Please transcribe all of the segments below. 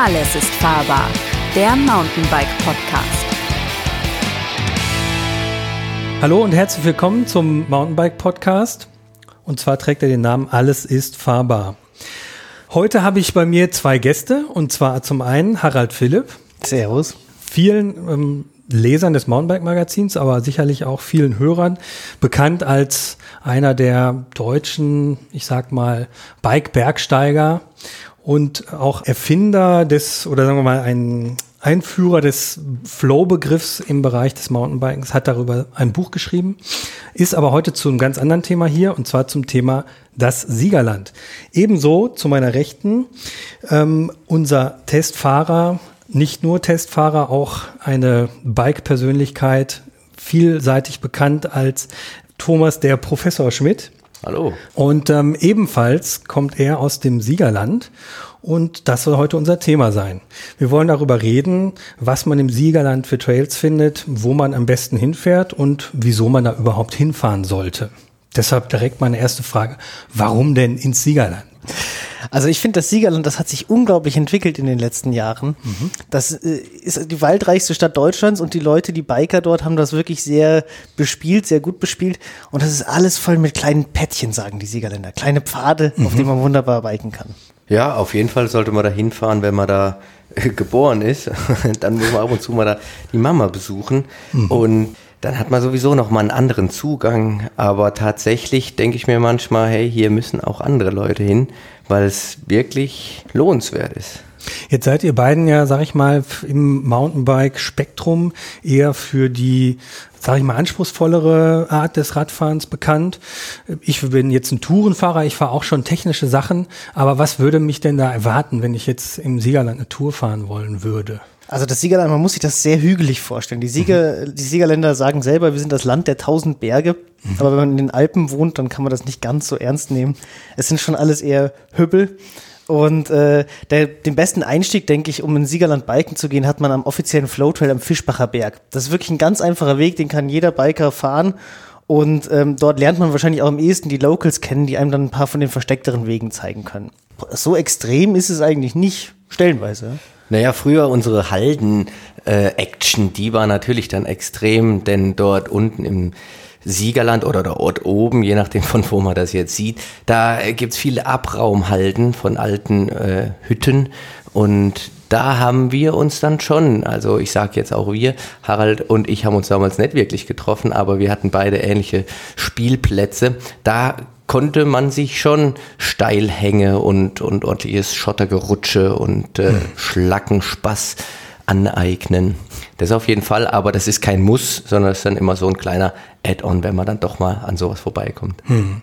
Alles ist fahrbar. Der Mountainbike Podcast. Hallo und herzlich willkommen zum Mountainbike Podcast. Und zwar trägt er den Namen Alles ist fahrbar. Heute habe ich bei mir zwei Gäste und zwar zum einen Harald Philipp. Servus. Vielen ähm, Lesern des Mountainbike-Magazins, aber sicherlich auch vielen Hörern bekannt als einer der deutschen, ich sag mal, Bike-Bergsteiger und auch Erfinder des, oder sagen wir mal, ein Einführer des Flow-Begriffs im Bereich des Mountainbikens, hat darüber ein Buch geschrieben, ist aber heute zu einem ganz anderen Thema hier, und zwar zum Thema das Siegerland. Ebenso zu meiner Rechten ähm, unser Testfahrer, nicht nur Testfahrer, auch eine Bike-Persönlichkeit, vielseitig bekannt als Thomas der Professor Schmidt. Hallo. Und ähm, ebenfalls kommt er aus dem Siegerland und das soll heute unser Thema sein. Wir wollen darüber reden, was man im Siegerland für Trails findet, wo man am besten hinfährt und wieso man da überhaupt hinfahren sollte. Deshalb direkt meine erste Frage. Warum denn ins Siegerland? Also ich finde, das Siegerland, das hat sich unglaublich entwickelt in den letzten Jahren. Mhm. Das äh, ist die waldreichste Stadt Deutschlands und die Leute, die Biker dort, haben das wirklich sehr bespielt, sehr gut bespielt. Und das ist alles voll mit kleinen Pättchen, sagen die Siegerländer. Kleine Pfade, mhm. auf denen man wunderbar biken kann. Ja, auf jeden Fall sollte man da hinfahren, wenn man da geboren ist. Dann muss man ab und zu mal da die Mama besuchen. Mhm. Und dann hat man sowieso noch mal einen anderen Zugang. Aber tatsächlich denke ich mir manchmal, hey, hier müssen auch andere Leute hin, weil es wirklich lohnenswert ist. Jetzt seid ihr beiden ja, sag ich mal, im Mountainbike-Spektrum eher für die, sag ich mal, anspruchsvollere Art des Radfahrens bekannt. Ich bin jetzt ein Tourenfahrer, ich fahre auch schon technische Sachen, aber was würde mich denn da erwarten, wenn ich jetzt im Siegerland eine Tour fahren wollen würde? Also das Siegerland, man muss sich das sehr hügelig vorstellen. Die, Sieger, mhm. die Siegerländer sagen selber, wir sind das Land der tausend Berge. Mhm. Aber wenn man in den Alpen wohnt, dann kann man das nicht ganz so ernst nehmen. Es sind schon alles eher Hübbel. Und äh, der, den besten Einstieg, denke ich, um in Siegerland biken zu gehen, hat man am offiziellen Flowtrail am Fischbacher Berg. Das ist wirklich ein ganz einfacher Weg, den kann jeder Biker fahren. Und ähm, dort lernt man wahrscheinlich auch am ehesten die Locals kennen, die einem dann ein paar von den versteckteren Wegen zeigen können. So extrem ist es eigentlich nicht, stellenweise. Naja, früher unsere Halden-Action, äh, die war natürlich dann extrem, denn dort unten im Siegerland oder dort oben, je nachdem von wo man das jetzt sieht, da gibt's viele Abraumhalden von alten äh, Hütten und da haben wir uns dann schon, also ich sage jetzt auch wir, Harald und ich haben uns damals nicht wirklich getroffen, aber wir hatten beide ähnliche Spielplätze. Da konnte man sich schon Steilhänge und, und ordentliches Schottergerutsche und äh, hm. Schlackenspaß aneignen. Das auf jeden Fall, aber das ist kein Muss, sondern es ist dann immer so ein kleiner Add-on, wenn man dann doch mal an sowas vorbeikommt. Hm.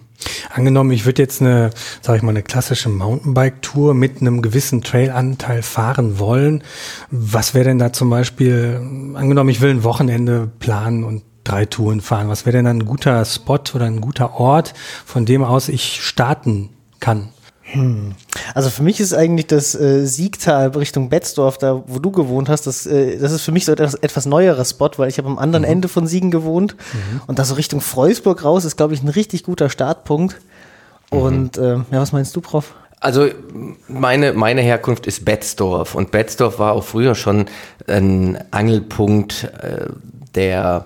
Angenommen, ich würde jetzt eine, sage ich mal, eine klassische Mountainbike-Tour mit einem gewissen Trailanteil fahren wollen. Was wäre denn da zum Beispiel, angenommen, ich will ein Wochenende planen und drei Touren fahren. Was wäre denn ein guter Spot oder ein guter Ort, von dem aus ich starten kann? Hm. Also für mich ist eigentlich das äh, Siegtal Richtung Betzdorf, da wo du gewohnt hast, das, äh, das ist für mich so etwas, etwas neuerer Spot, weil ich habe am anderen mhm. Ende von Siegen gewohnt mhm. und da so Richtung Freusburg raus ist, glaube ich, ein richtig guter Startpunkt. Mhm. Und äh, ja, was meinst du, Prof? Also meine, meine Herkunft ist Betzdorf und Betzdorf war auch früher schon ein Angelpunkt äh, der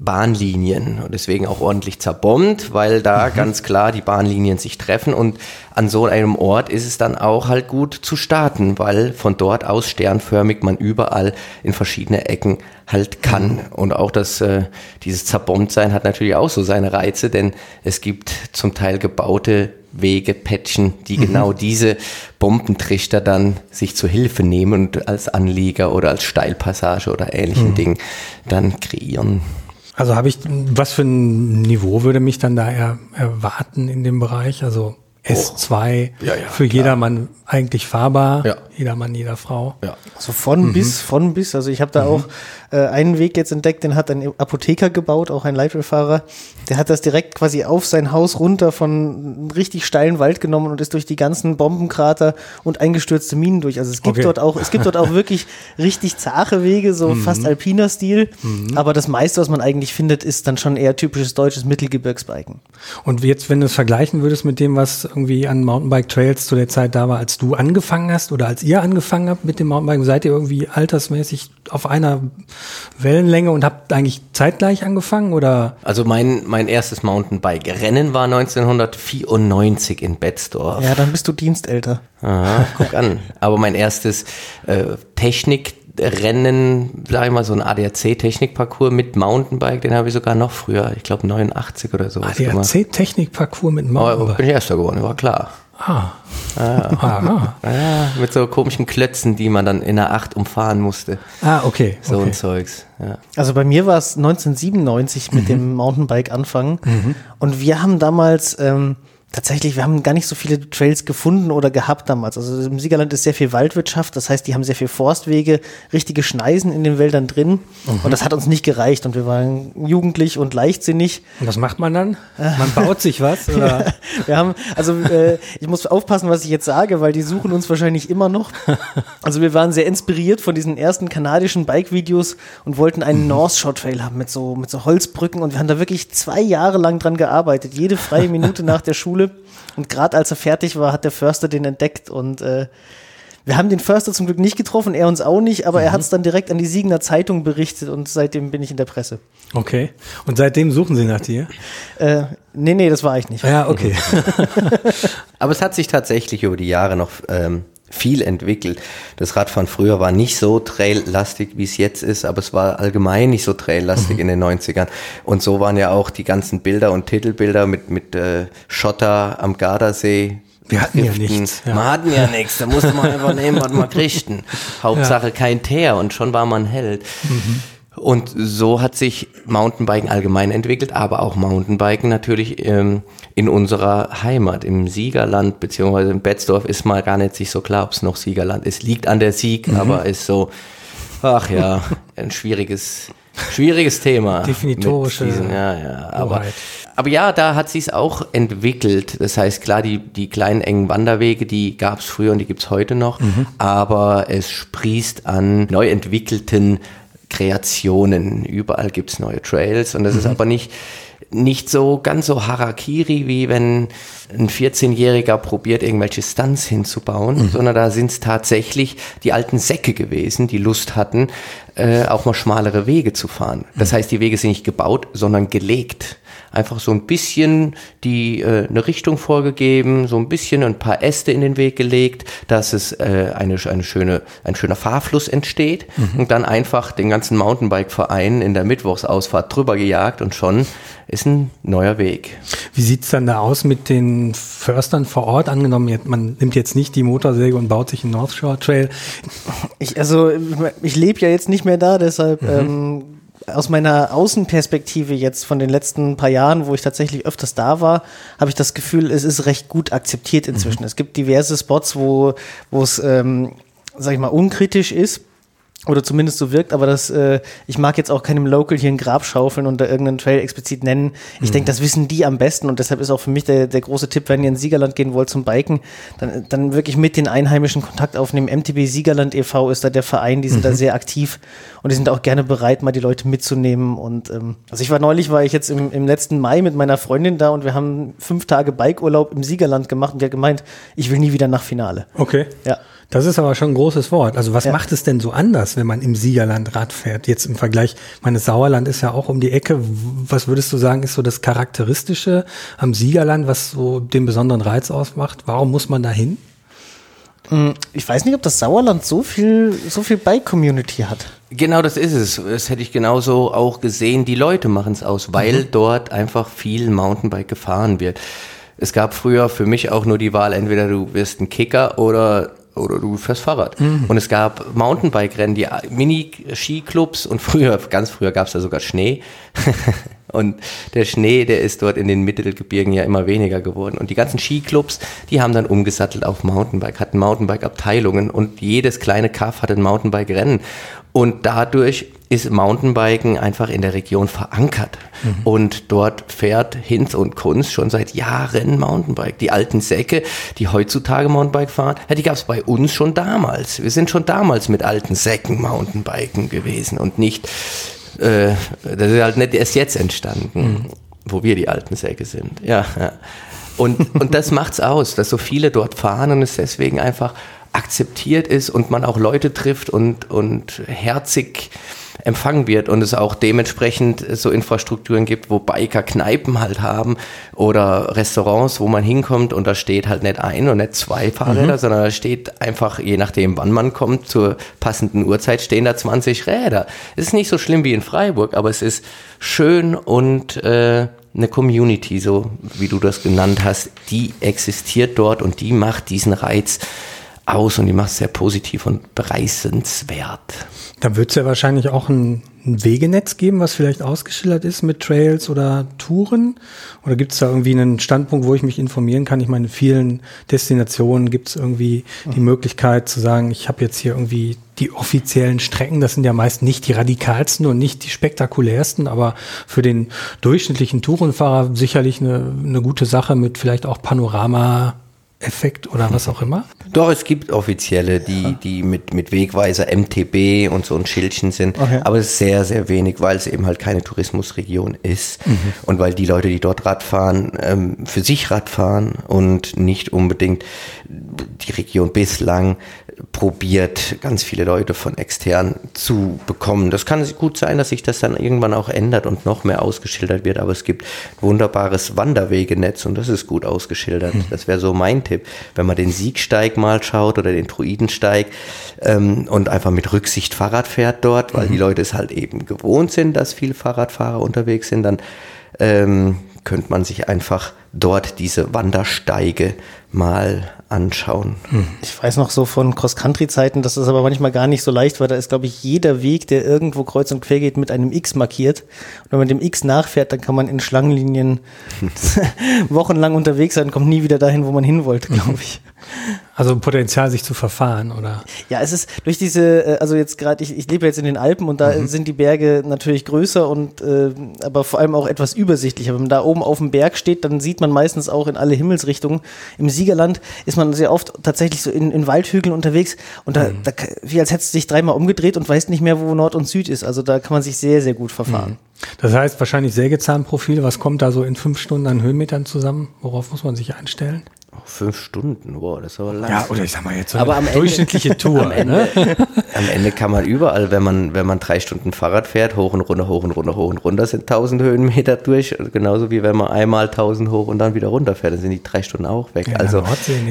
Bahnlinien und deswegen auch ordentlich zerbombt, weil da mhm. ganz klar die Bahnlinien sich treffen und an so einem Ort ist es dann auch halt gut zu starten, weil von dort aus sternförmig man überall in verschiedene Ecken halt kann. Mhm. Und auch das, äh, dieses Zerbombtsein hat natürlich auch so seine Reize, denn es gibt zum Teil gebaute Wege, Patchen, die mhm. genau diese Bombentrichter dann sich zur Hilfe nehmen und als Anlieger oder als Steilpassage oder ähnlichen mhm. Dingen dann kreieren. Also habe ich, was für ein Niveau würde mich dann da er, erwarten in dem Bereich? Also S2 ja, ja, für klar. jedermann eigentlich fahrbar. Ja. Jeder Mann, jeder Frau. Ja. Also von mhm. bis, von bis. Also ich habe da mhm. auch äh, einen Weg jetzt entdeckt, den hat ein Apotheker gebaut, auch ein Leitwellfahrer. Der hat das direkt quasi auf sein Haus runter von einem richtig steilen Wald genommen und ist durch die ganzen Bombenkrater und eingestürzte Minen durch. Also es gibt okay. dort auch, es gibt dort auch wirklich richtig zache Wege, so mhm. fast alpiner Stil. Mhm. Aber das meiste, was man eigentlich findet, ist dann schon eher typisches deutsches Mittelgebirgsbiken. Und jetzt, wenn du es vergleichen würdest mit dem, was irgendwie an Mountainbike Trails zu der Zeit da war, als du angefangen hast oder als ihr angefangen habt mit dem Mountainbiken? Seid ihr irgendwie altersmäßig auf einer Wellenlänge und habt eigentlich zeitgleich angefangen oder? Also mein, mein erstes Mountainbike-Rennen war 1994 in Betzdorf. Ja, dann bist du dienstälter. Aha, guck an. Aber mein erstes äh, Technikrennen, sag ich mal, so ein ADAC-Technikparcours mit Mountainbike, den habe ich sogar noch früher, ich glaube 89 oder so. ADAC-Technikparcours mit Aber Mountainbike? bin ich erster geworden, war klar. Ah. Ah, Ja, mit so komischen Klötzen, die man dann in der Acht umfahren musste. ah, okay. So okay. ein Zeugs. Ja. Also bei mir war es 1997 mit dem Mountainbike anfangen. Und wir haben damals ähm, tatsächlich, wir haben gar nicht so viele Trails gefunden oder gehabt damals. Also im Siegerland ist sehr viel Waldwirtschaft, das heißt, die haben sehr viel Forstwege, richtige Schneisen in den Wäldern drin. Und das hat uns nicht gereicht. Und wir waren jugendlich und leichtsinnig. Und was macht man dann? Man baut sich was? Oder? Wir haben, also äh, ich muss aufpassen, was ich jetzt sage, weil die suchen uns wahrscheinlich immer noch. Also wir waren sehr inspiriert von diesen ersten kanadischen Bike-Videos und wollten einen North Shore Trail haben mit so, mit so Holzbrücken und wir haben da wirklich zwei Jahre lang dran gearbeitet, jede freie Minute nach der Schule. Und gerade als er fertig war, hat der Förster den entdeckt und äh, wir haben den Förster zum Glück nicht getroffen, er uns auch nicht, aber er hat es dann direkt an die Siegener Zeitung berichtet und seitdem bin ich in der Presse. Okay. Und seitdem suchen sie nach dir? Äh, nee, nee, das war ich nicht. Ja, okay. Aber es hat sich tatsächlich über die Jahre noch ähm, viel entwickelt. Das Radfahren früher war nicht so traillastig, wie es jetzt ist, aber es war allgemein nicht so traillastig in den 90ern. Und so waren ja auch die ganzen Bilder und Titelbilder mit, mit äh, Schotter am Gardasee. Wir hatten ja Driften. nichts, ja. Man hatten ja nichts. Da musste man einfach nehmen, was man kriegten. Hauptsache kein Teer und schon war man Held. Und so hat sich Mountainbiken allgemein entwickelt, aber auch Mountainbiken natürlich ähm, in unserer Heimat, im Siegerland, beziehungsweise in Betzdorf ist mal gar nicht sich so klar, ob es noch Siegerland ist. Liegt an der Sieg, aber ist so, ach ja, ein schwieriges, schwieriges Thema. Definitorische diesen- ja, ja, aber, Hoheit. aber ja, da hat sich's auch entwickelt. Das heißt, klar, die, die kleinen engen Wanderwege, die gab's früher und die gibt's heute noch, aber es sprießt an neu entwickelten Kreationen. Überall gibt's neue Trails und das ist aber nicht, nicht so ganz so Harakiri, wie wenn ein 14-Jähriger probiert, irgendwelche Stunts hinzubauen, sondern da sind's tatsächlich die alten Säcke gewesen, die Lust hatten, äh, auch mal schmalere Wege zu fahren. Das heißt, die Wege sind nicht gebaut, sondern gelegt. Einfach so ein bisschen die äh, eine Richtung vorgegeben, so ein bisschen ein paar Äste in den Weg gelegt, dass es äh, eine, eine schöne, ein schöner Fahrfluss entsteht und dann einfach den ganzen Mountainbike-Verein in der Mittwochsausfahrt drüber gejagt und schon ist ein neuer Weg. Wie sieht's dann da aus mit den Förstern vor Ort? Angenommen, man nimmt jetzt nicht die Motorsäge und baut sich einen North Shore Trail. Ich, also, ich lebe ja jetzt nicht mehr da, deshalb ähm, aus meiner Außenperspektive jetzt von den letzten paar Jahren, wo ich tatsächlich öfters da war, habe ich das Gefühl, es ist recht gut akzeptiert inzwischen. Es gibt diverse Spots, wo wo es, ähm, sag ich mal, unkritisch ist. Oder zumindest so wirkt, aber das, äh, ich mag jetzt auch keinem Local hier ein Grab schaufeln und da irgendeinen Trail explizit nennen. Ich denke, das wissen die am besten und deshalb ist auch für mich der, der große Tipp, wenn ihr in Siegerland gehen wollt zum Biken, dann, dann wirklich mit den Einheimischen Kontakt aufnehmen. MTB Siegerland e.V. ist da der Verein, die sind da sehr aktiv und die sind auch gerne bereit, mal die Leute mitzunehmen. Und ähm, also ich war neulich, war ich jetzt im, im letzten Mai mit meiner Freundin da und wir haben fünf Tage Bikeurlaub im Siegerland gemacht und die hat gemeint, ich will nie wieder nach Finale. Okay. Ja. Das ist aber schon ein großes Wort. Also was Ja. macht es denn so anders, wenn man im Siegerland Rad fährt? Jetzt im Vergleich, meine Sauerland ist ja auch um die Ecke. Was würdest du sagen, ist so das Charakteristische am Siegerland, was so den besonderen Reiz ausmacht? Warum muss man da hin? Ich weiß nicht, ob das Sauerland so viel, so viel Bike-Community hat. Genau das ist es. Das hätte ich genauso auch gesehen. Die Leute machen es aus, weil dort einfach viel Mountainbike gefahren wird. Es gab früher für mich auch nur die Wahl, entweder du wirst ein Kicker oder oder du fährst Fahrrad. Und es gab Mountainbike-Rennen, die Mini-Skiclubs und früher, ganz früher gab es da sogar Schnee. und der Schnee, der ist dort in den Mittelgebirgen ja immer weniger geworden. Und die ganzen Skiclubs, die haben dann umgesattelt auf Mountainbike, hatten Mountainbike-Abteilungen und jedes kleine Kaff hatte ein Mountainbike-Rennen. Und dadurch ist Mountainbiken einfach in der Region verankert. Und dort fährt Hinz und Kunz schon seit Jahren Mountainbike. Die alten Säcke, die heutzutage Mountainbike fahren, ja, die gab es bei uns schon damals. Wir sind schon damals mit alten Säcken Mountainbiken gewesen und nicht, äh, das ist halt nicht erst jetzt entstanden, wo wir die alten Säcke sind. Ja, ja. Und, und das macht's aus, dass so viele dort fahren und es deswegen einfach akzeptiert ist und man auch Leute trifft und, und herzig empfangen wird und es auch dementsprechend so Infrastrukturen gibt, wo Biker Kneipen halt haben oder Restaurants, wo man hinkommt und da steht halt nicht ein und nicht zwei Fahrräder, mhm. sondern da steht einfach, je nachdem wann man kommt, zur passenden Uhrzeit stehen da 20 Räder. Es ist nicht so schlimm wie in Freiburg, aber es ist schön und äh, eine Community, so wie du das genannt hast, die existiert dort und die macht diesen Reiz aus und die macht es sehr positiv und preisenswert. Da wird es ja wahrscheinlich auch ein, ein, Wegenetz geben, was vielleicht ausgeschildert ist mit Trails oder Touren. Oder gibt es da irgendwie einen Standpunkt, wo ich mich informieren kann? Ich meine, in vielen Destinationen gibt es irgendwie die Möglichkeit zu sagen, ich habe jetzt hier irgendwie die offiziellen Strecken. Das sind ja meist nicht die radikalsten und nicht die spektakulärsten, aber für den durchschnittlichen Tourenfahrer sicherlich eine, eine gute Sache mit vielleicht auch Panorama Effekt oder was auch immer? Doch, es gibt offizielle, die, die mit, mit Wegweiser MTB und so ein Schildchen sind, okay. aber sehr, sehr wenig, weil es eben halt keine Tourismusregion ist mhm. und weil die Leute, die dort Radfahren, ähm, für sich Radfahren und nicht unbedingt die Region bislang probiert, ganz viele Leute von extern zu bekommen. Das kann gut sein, dass sich das dann irgendwann auch ändert und noch mehr ausgeschildert wird, aber es gibt ein wunderbares Wanderwegenetz und das ist gut ausgeschildert. Hm. Das wäre so mein Tipp. Wenn man den Siegsteig mal schaut oder den Druidensteig ähm, und einfach mit Rücksicht Fahrrad fährt dort, weil mhm. die Leute es halt eben gewohnt sind, dass viele Fahrradfahrer unterwegs sind, dann ähm, könnte man sich einfach dort diese Wandersteige mal anschauen. Hm. Ich weiß noch so von Cross-Country-Zeiten, dass das aber manchmal gar nicht so leicht war. Da ist, glaube ich, jeder Weg, der irgendwo kreuz und quer geht, mit einem X markiert. Und wenn man dem X nachfährt, dann kann man in Schlangenlinien wochenlang unterwegs sein und kommt nie wieder dahin, wo man hin wollte, glaube ich. Also Potenzial, sich zu verfahren, oder? Ja, es ist durch diese, äh, also jetzt gerade, ich, ich lebe jetzt in den Alpen und da mhm. sind die Berge natürlich größer und äh, aber vor allem auch etwas übersichtlicher. Wenn man da oben auf dem Berg steht, dann sieht man meistens auch in alle Himmelsrichtungen. Im Siegerland ist man sehr oft tatsächlich so in, in Waldhügeln unterwegs und da, mhm. da wie als hättest du dich dreimal umgedreht und weißt nicht mehr, wo Nord und Süd ist. Also da kann man sich sehr, sehr gut verfahren. Mhm. Das heißt wahrscheinlich Sägezahnprofil. Was kommt da so in fünf Stunden an Höhenmetern zusammen? Worauf muss man sich einstellen? Fünf Stunden, wow, das ist aber lang. Ja, oder ich sag mal jetzt so aber eine durchschnittliche Ende, Tour. Am Ende, ne? am Ende kann man überall, wenn man, wenn man drei Stunden Fahrrad fährt, hoch und runter, hoch und runter, hoch und runter, sind 1000 Höhenmeter durch. Genauso wie wenn man einmal 1000 hoch und dann wieder runter fährt, dann sind die drei Stunden auch weg. Ja, also,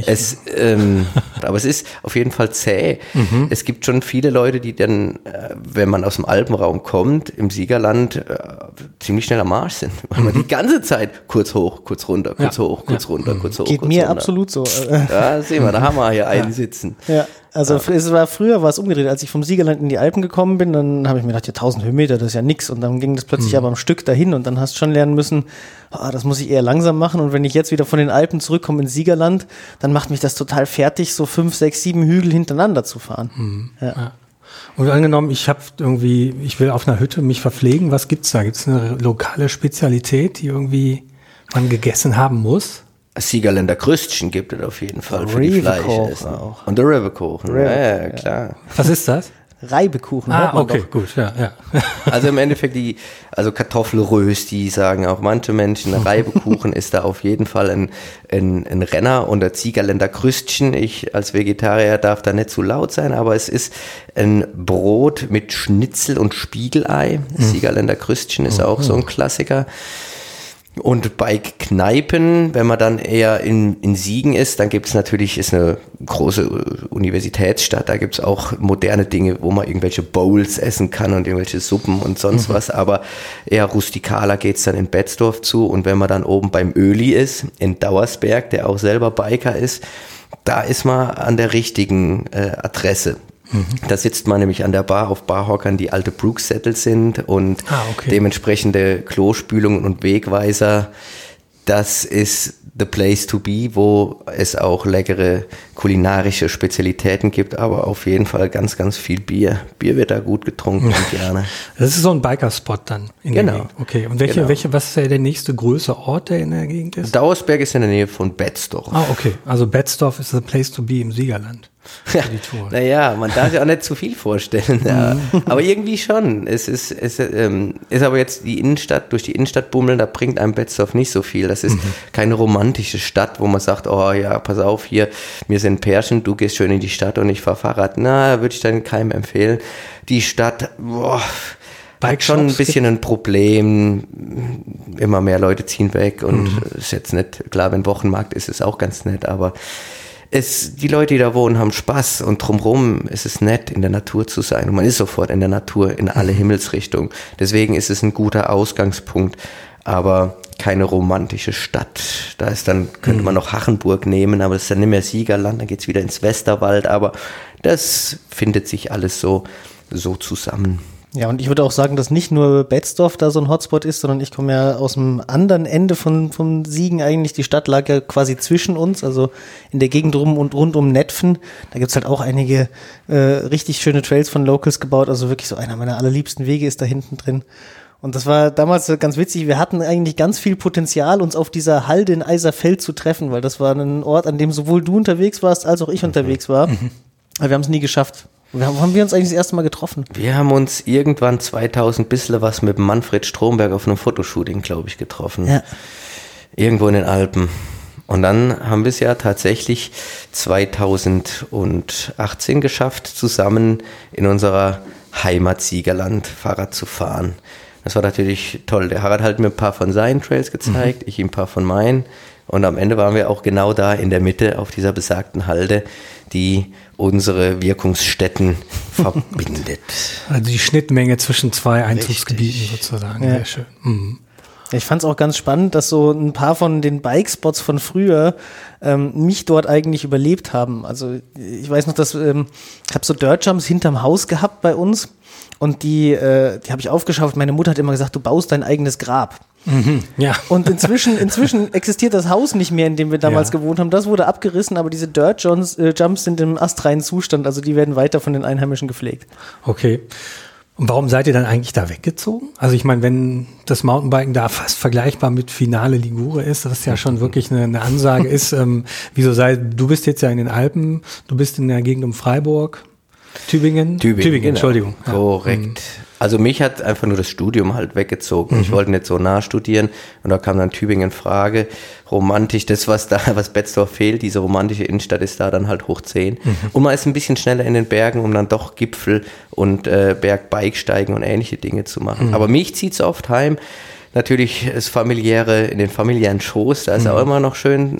es, ähm, aber es ist auf jeden Fall zäh. Mhm. Es gibt schon viele Leute, die dann, äh, wenn man aus dem Alpenraum kommt, im Siegerland, äh, ziemlich schnell am Marsch sind, weil mhm. man die ganze Zeit kurz hoch, kurz runter, kurz ja. hoch, kurz ja. runter, kurz hoch. Geht kurz mir runter. Absolut so. Ja, sehen wir, da haben wir hier einen sitzen. Ja, also ja. es war früher war es umgedreht. Als ich vom Siegerland in die Alpen gekommen bin, dann habe ich mir gedacht, ja, 1000 Höhenmeter, das ist ja nix. Und dann ging das plötzlich mhm. aber am Stück dahin und dann hast du schon lernen müssen, oh, das muss ich eher langsam machen. Und wenn ich jetzt wieder von den Alpen zurückkomme ins Siegerland, dann macht mich das total fertig, so fünf, sechs, sieben Hügel hintereinander zu fahren. Mhm. Ja. ja. Und angenommen, ich habe irgendwie, ich will auf einer Hütte mich verpflegen, was gibt's da? Gibt's eine lokale Spezialität, die irgendwie man gegessen haben muss? Siegerländer Krüstchen gibt es auf jeden Fall für die Fleischessen. Auch. Und der Riverkuchen, River, ja, ja, klar. Was ist das? Reibekuchen. Ah, okay, doch. gut, ja, ja. Also im Endeffekt die, also Kartoffelrösti sagen auch manche Menschen, Reibekuchen ist da auf jeden Fall ein, ein, ein Renner und der Ziegerländer Krüstchen. Ich als Vegetarier darf da nicht zu laut sein, aber es ist ein Brot mit Schnitzel und Spiegelei. Mhm. Siegerländer Krüstchen ist auch so ein Klassiker. Und bei Kneipen, wenn man dann eher in, in Siegen ist, dann gibt es natürlich, ist eine große Universitätsstadt, da gibt es auch moderne Dinge, wo man irgendwelche Bowls essen kann und irgendwelche Suppen und sonst mhm. was, aber eher rustikaler geht es dann in Betzdorf zu und wenn man dann oben beim Öli ist, in Dauersberg, der auch selber Biker ist, da ist man an der richtigen äh, Adresse. Da sitzt man nämlich an der Bar auf Barhockern, die alte Brooks-Sättel sind und ah, okay. dementsprechende Klospülungen und Wegweiser. Das ist the place to be, wo es auch leckere kulinarische Spezialitäten gibt, aber auf jeden Fall ganz, ganz viel Bier. Bier wird da gut getrunken und gerne. Das ist so ein Biker-Spot dann. genau. Okay. Und welche, genau. welche, was ist der nächste größere Ort, der in der Gegend ist? Dauersberg ist in der Nähe von Betzdorf. Ah, okay. Also Betzdorf ist the place to be im Siegerland. Ja, naja, man darf sich auch nicht zu viel vorstellen. Ja. Mhm. Aber irgendwie schon. Es ist, es ähm, ist aber jetzt die Innenstadt, durch die Innenstadt bummeln, da bringt einem Betzdorf nicht so viel. Das ist mhm. keine romantische Stadt, wo man sagt, oh ja, pass auf hier, wir sind Pärchen, du gehst schön in die Stadt und ich fahr Fahrrad. Na, würde ich dann keinem empfehlen. Die Stadt, boah, hat schon ein bisschen ein Problem. Immer mehr Leute ziehen weg und mhm. ist jetzt nicht, klar, wenn Wochenmarkt ist, ist auch ganz nett, aber es, die Leute, die da wohnen, haben Spaß und drumherum ist es nett, in der Natur zu sein. Und man ist sofort in der Natur in alle mhm. Himmelsrichtungen. Deswegen ist es ein guter Ausgangspunkt, aber keine romantische Stadt. Da ist dann, könnte man mhm. noch Hachenburg nehmen, aber das ist dann nicht mehr Siegerland, dann geht's wieder ins Westerwald, aber das findet sich alles so, so zusammen. Ja, und ich würde auch sagen, dass nicht nur Betzdorf da so ein Hotspot ist, sondern ich komme ja aus dem anderen Ende von, von Siegen eigentlich. Die Stadt lag ja quasi zwischen uns, also in der Gegend rum und rund um Netfen. Da gibt's halt auch einige äh, richtig schöne Trails von Locals gebaut. Also wirklich so einer meiner allerliebsten Wege ist da hinten drin. Und das war damals ganz witzig. Wir hatten eigentlich ganz viel Potenzial, uns auf dieser Halde in Eiserfeld zu treffen, weil das war ein Ort, an dem sowohl du unterwegs warst, als auch ich unterwegs war. Mhm. Aber wir haben es nie geschafft. Wo haben wir uns eigentlich das erste Mal getroffen? Wir haben uns irgendwann 2000 bissle was mit Manfred Stromberg auf einem Fotoshooting, glaube ich, getroffen. Ja. Irgendwo in den Alpen. Und dann haben wir es ja tatsächlich 2018 geschafft, zusammen in unserer Heimat Siegerland Fahrrad zu fahren. Das war natürlich toll. Der Harald hat mir ein paar von seinen Trails gezeigt, mhm. ich ihm ein paar von meinen. Und am Ende waren wir auch genau da in der Mitte auf dieser besagten Halde, die unsere Wirkungsstätten verbindet. Also die Schnittmenge zwischen zwei Einzugsgebieten Richtig. sozusagen. Ja. Sehr schön. Mhm. Ich fand es auch ganz spannend, dass so ein paar von den Bikespots von früher ähm, mich dort eigentlich überlebt haben. Also ich weiß noch, dass ähm, ich habe so Dirt Jumps hinterm Haus gehabt bei uns und die, äh, die habe ich aufgeschafft. Meine Mutter hat immer gesagt, du baust dein eigenes Grab. Mhm, ja. Und inzwischen, inzwischen existiert das Haus nicht mehr, in dem wir damals ja. gewohnt haben. Das wurde abgerissen, aber diese Dirt Jumps, äh, Jumps sind im astreinen Zustand, also die werden weiter von den Einheimischen gepflegt. Okay. Und warum seid ihr dann eigentlich da weggezogen? Also ich meine, wenn das Mountainbiken da fast vergleichbar mit Finale Ligure ist, das ja schon wirklich eine, eine Ansage ist, ähm, wieso sei, du bist jetzt ja in den Alpen, du bist in der Gegend um Freiburg, Tübingen? Tübingen, Tübingen genau. Entschuldigung. Korrekt. Ja. Also mich hat einfach nur das Studium halt weggezogen. Mhm. Ich wollte nicht so nah studieren und da kam dann Tübingen in Frage. Romantisch, das was da, was Betzdorf fehlt, diese romantische Innenstadt ist da dann halt hoch 10. Mhm. Und man ist ein bisschen schneller in den Bergen, um dann doch Gipfel und äh, Bergbike und ähnliche Dinge zu machen. Mhm. Aber mich zieht's oft heim. Natürlich das familiäre, in den familiären Schoß, da ist mhm. auch immer noch schön.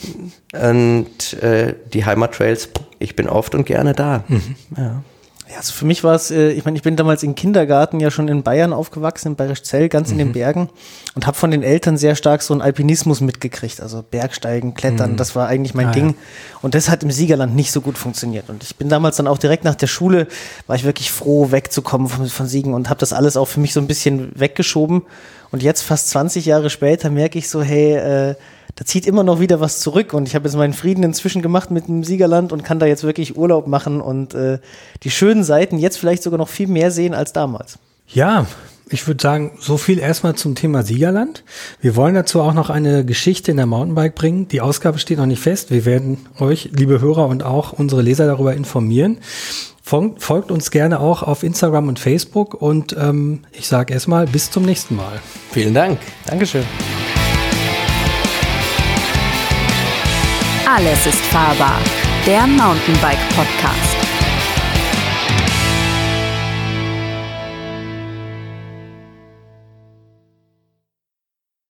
Und äh, die Heimattrails, ich bin oft und gerne da. Mhm. Ja. Ja, also für mich war es, äh, ich meine, ich bin damals im Kindergarten ja schon in Bayern aufgewachsen, in Bayerischzell, ganz mhm. in den mhm. Bergen und habe von den Eltern sehr stark so einen Alpinismus mitgekriegt, also Bergsteigen, Klettern, mhm. das war eigentlich mein ah, Ding. Ja. Und das hat im Siegerland nicht so gut funktioniert. Und ich bin damals dann auch direkt nach der Schule, war ich wirklich froh, wegzukommen von, von Siegen und habe das alles auch für mich so ein bisschen weggeschoben. Und jetzt, fast 20 Jahre später, merke ich so, hey, äh, da zieht immer noch wieder was zurück und ich habe jetzt meinen Frieden inzwischen gemacht mit dem Siegerland und kann da jetzt wirklich Urlaub machen und äh, die schönen Seiten jetzt vielleicht sogar noch viel mehr sehen als damals. Ja, ich würde sagen, so viel erstmal zum Thema Siegerland. Wir wollen dazu auch noch eine Geschichte in der Mountainbike bringen. Die Ausgabe steht noch nicht fest. Wir werden euch, liebe Hörer und auch unsere Leser darüber informieren. Folgt uns gerne auch auf Instagram und Facebook und ähm, ich sage erstmal bis zum nächsten Mal. Vielen Dank. Dankeschön. Alles ist fahrbar. Der Mountainbike Podcast.